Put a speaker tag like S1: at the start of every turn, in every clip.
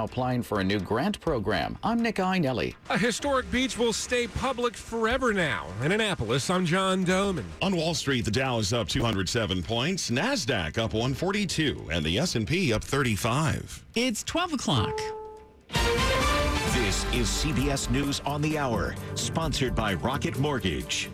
S1: Applying for a new grant program. I'm Nick Iannelli.
S2: A historic beach will stay public forever now. In Annapolis, I'm John Domen.
S3: On Wall Street, the Dow is up 207 points, Nasdaq up 142, and the S&P up 35.
S4: It's 12 o'clock.
S5: This is CBS News on the Hour, sponsored by Rocket Mortgage.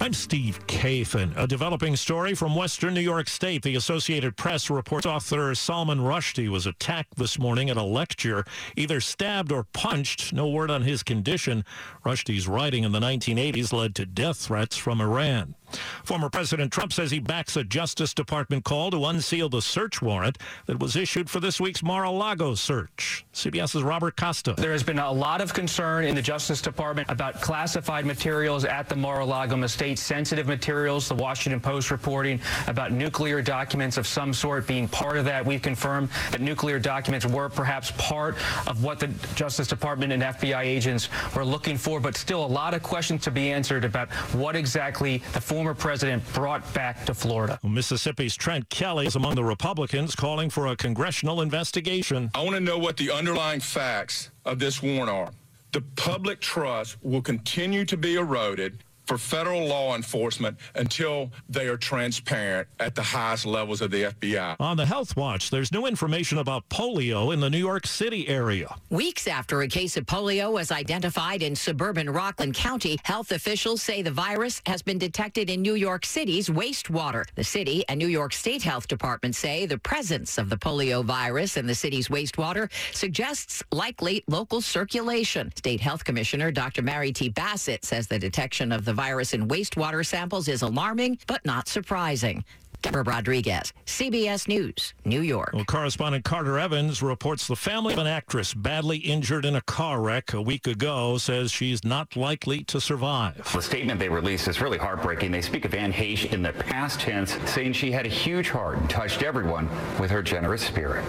S6: I'm Steve Kathan. A developing story from Western New York State. The Associated Press reports author Salman Rushdie was attacked this morning at a lecture, either stabbed or punched. No word on his condition. Rushdie's writing in the 1980s led to death threats from Iran. Former President Trump says he backs a Justice Department call to unseal the search warrant that was issued for this week's Mar-a-Lago search. CBS's Robert Costa.
S7: There has been a lot of concern in the Justice Department about classified materials at the Mar-a-Lago estate, sensitive materials, the Washington Post reporting about nuclear documents of some sort being part of that. We've confirmed that nuclear documents were perhaps part of what the Justice Department and FBI agents were looking for, but still a lot of questions to be answered about what exactly the former president brought back to Florida.
S6: Mississippi's Trent Kelly is among the Republicans calling for a congressional investigation.
S8: I want to know what the underlying facts of this warrant are. The public trust will continue to be eroded for federal law enforcement until they are transparent at the highest levels of the FBI.
S6: On the Health Watch, there's new information about polio in the New York City area.
S9: Weeks after a case of polio was identified in suburban Rockland County, health officials say the virus has been detected in New York City's wastewater. The city and New York State Health Department say the presence of the polio virus in the city's wastewater suggests likely local circulation. State Health Commissioner Dr. Mary T. Bassett says the detection of the virus in wastewater samples is alarming, but not surprising. Deborah Rodriguez, CBS News, New York.
S6: Well, correspondent Carter Evans reports the family of an actress badly injured in a car wreck a week ago says she's not likely to survive.
S1: The statement they released is really heartbreaking. They speak of Anne Heche in the past tense, saying she had a huge heart and touched everyone with her generous spirit.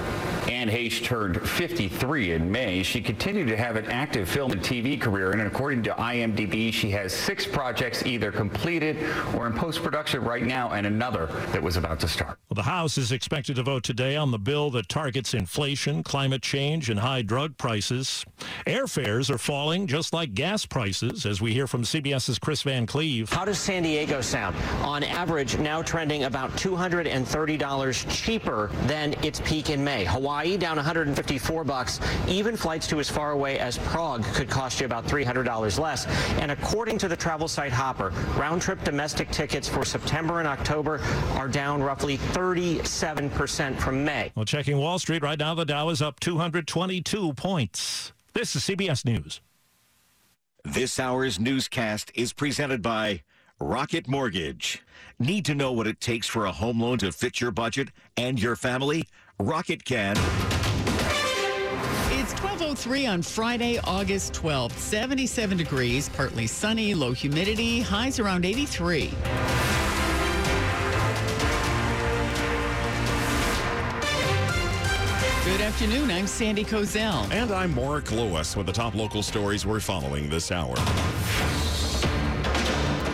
S1: Anne Heche turned 53 in May. She continued to have an active film and TV career, and according to IMDb, she has six projects either completed or in post-production right now, and another that was about to start.
S6: Well, the House is expected to vote today on the bill that targets inflation, climate change, and high drug prices. Airfares are falling just like gas prices, as we hear from CBS's Chris Van Cleave.
S10: How does San Diego sound? On average, now trending about $230 cheaper than its peak in May. Hawaii down 154 bucks. Even flights to as far away as Prague could cost you about $300 less. And according to the travel site Hopper, round-trip domestic tickets for September and October are down roughly 37% from May.
S6: Well, checking Wall Street right now, the Dow is up 222 points. This is CBS News.
S5: This hour's newscast is presented by Rocket Mortgage. Need to know what it takes for a home loan to fit your budget and your family? Rocket can.
S4: It's 1203 on Friday, August 12th. 77 degrees, partly sunny, low humidity, highs around 83. Good afternoon. I'm Sandy Kozel.
S3: And I'm Mark Lewis with the top local stories we're following this hour.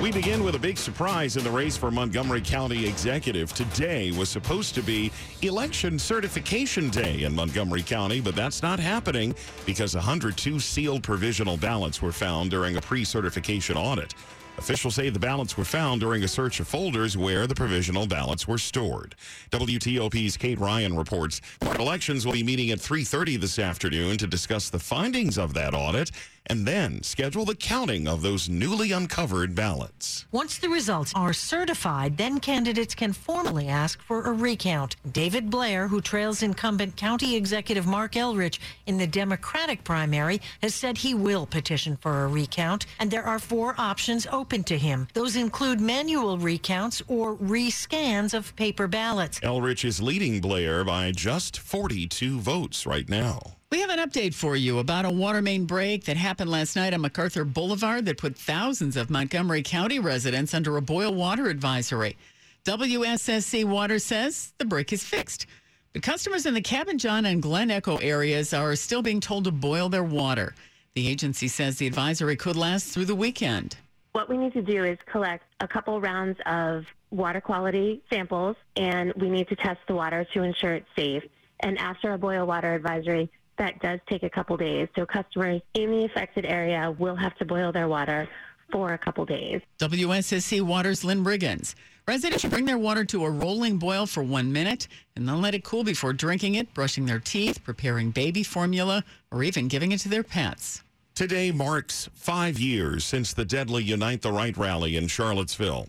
S3: We begin with a big surprise in the race for Montgomery County Executive. Today was supposed to be election certification day in Montgomery County, but that's not happening because 102 sealed provisional ballots were found during a pre-certification audit. Officials say the ballots were found during a search of folders where the provisional ballots were stored. WTOP's Kate Ryan reports elections will be meeting at 3:30 this afternoon to discuss the findings of that audit and then schedule the counting of those newly uncovered ballots.
S11: Once the results are certified, then candidates can formally ask for a recount. David Blair, who trails incumbent County Executive Marc Elrich in the Democratic primary, has said he will petition for a recount, and there are four options open to him. Those include manual recounts or rescans of paper ballots.
S3: Elrich is leading Blair by just 42 votes right now.
S4: We have an update for you about a water main break that happened last night on MacArthur Boulevard that put thousands of Montgomery County residents under a boil water advisory. WSSC Water says the break is fixed. But customers in the Cabin John and Glen Echo areas are still being told to boil their water. The agency says the advisory could last through the weekend.
S12: What we need to do is collect a couple rounds of water quality samples, and we need to test the water to ensure it's safe. And after a boil water advisory, that does take a couple days. So customers in the affected area will have to boil their water for a couple days.
S4: WSSC Water's Lynn Riggins. Residents should bring their water to a rolling boil for one minute and then let it cool before drinking it, brushing their teeth, preparing baby formula, or even giving it to their pets.
S3: Today marks five years since the deadly Unite the Right rally in Charlottesville.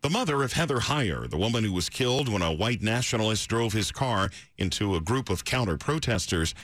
S3: The mother of Heather Heyer, the woman who was killed when a white nationalist drove his car into a group of counter protesters,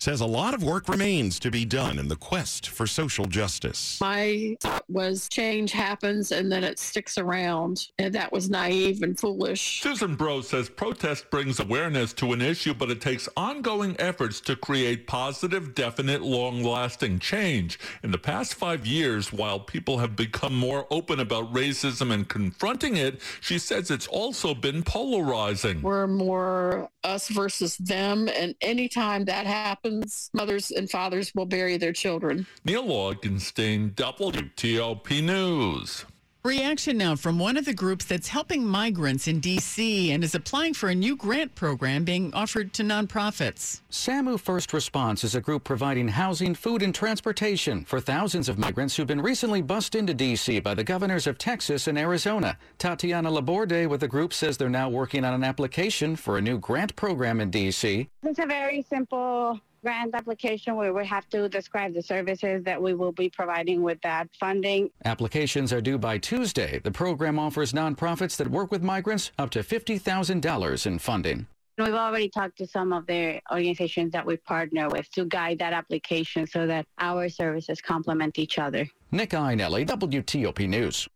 S3: says a lot of work remains to be done in the quest for social justice.
S13: My thought was change happens and then it sticks around. And that was naive and foolish.
S14: Susan Bro says protest brings awareness to an issue, but it takes ongoing efforts to create positive, definite, long lasting change. In the past five years, while people have become more open about racism and confronting it, she says it's also been polarizing.
S13: We're more us versus them. And anytime that happens, mothers and fathers will bury their children.
S14: Neil Augenstein, WTOP News.
S4: Reaction now from one of the groups that's helping migrants in D.C. and is applying for a new grant program being offered to nonprofits.
S15: SAMU First Response is a group providing housing, food, and transportation for thousands of migrants who've been recently bussed into D.C. by the governors of Texas and Arizona. Tatiana Laborde with the group says they're now working on an application for a new grant program in D.C.
S16: It's a very simple grant application where we have to describe the services that we will be providing with that funding.
S15: Applications are due by Tuesday. The program offers nonprofits that work with migrants up to $50,000 in funding.
S16: We've already talked to some of the organizations that we partner with to guide that application so that our services complement each other.
S15: Nick Iannelli, WTOP News.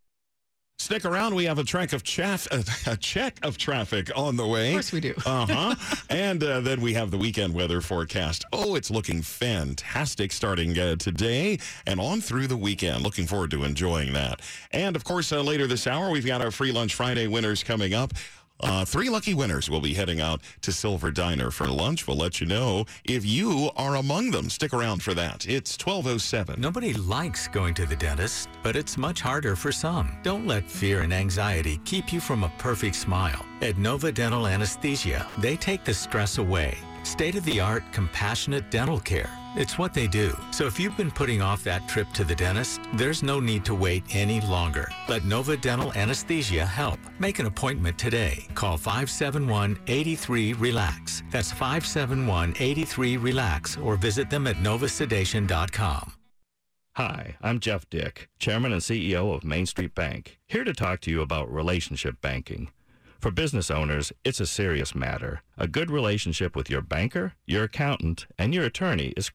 S3: Stick around. We have a track of chaff, a check of traffic on the way.
S4: Of course we do.
S3: uh huh. and uh, then we have the weekend weather forecast. Oh, it's looking fantastic starting uh, today and on through the weekend. Looking forward to enjoying that. And of course, uh, later this hour, we've got our free lunch Friday winners coming up. Uh, three lucky winners will be heading out to Silver Diner for lunch. We'll let you know if you are among them. Stick around for that. It's 1207.
S17: Nobody likes going to the dentist, but it's much harder for some. Don't let fear and anxiety keep you from a perfect smile. At Nova Dental Anesthesia, they take the stress away. State of the art, compassionate dental care. It's what they do. So if you've been putting off that trip to the dentist, there's no need to wait any longer. Let Nova Dental Anesthesia help. Make an appointment today. Call 571 83RELAX. That's 571 83RELAX or visit them at novasedation.com.
S18: Hi, I'm Jeff Dick, Chairman and CEO of Main Street Bank, here to talk to you about relationship banking. For business owners, it's a serious matter. A good relationship with your banker, your accountant, and your attorney is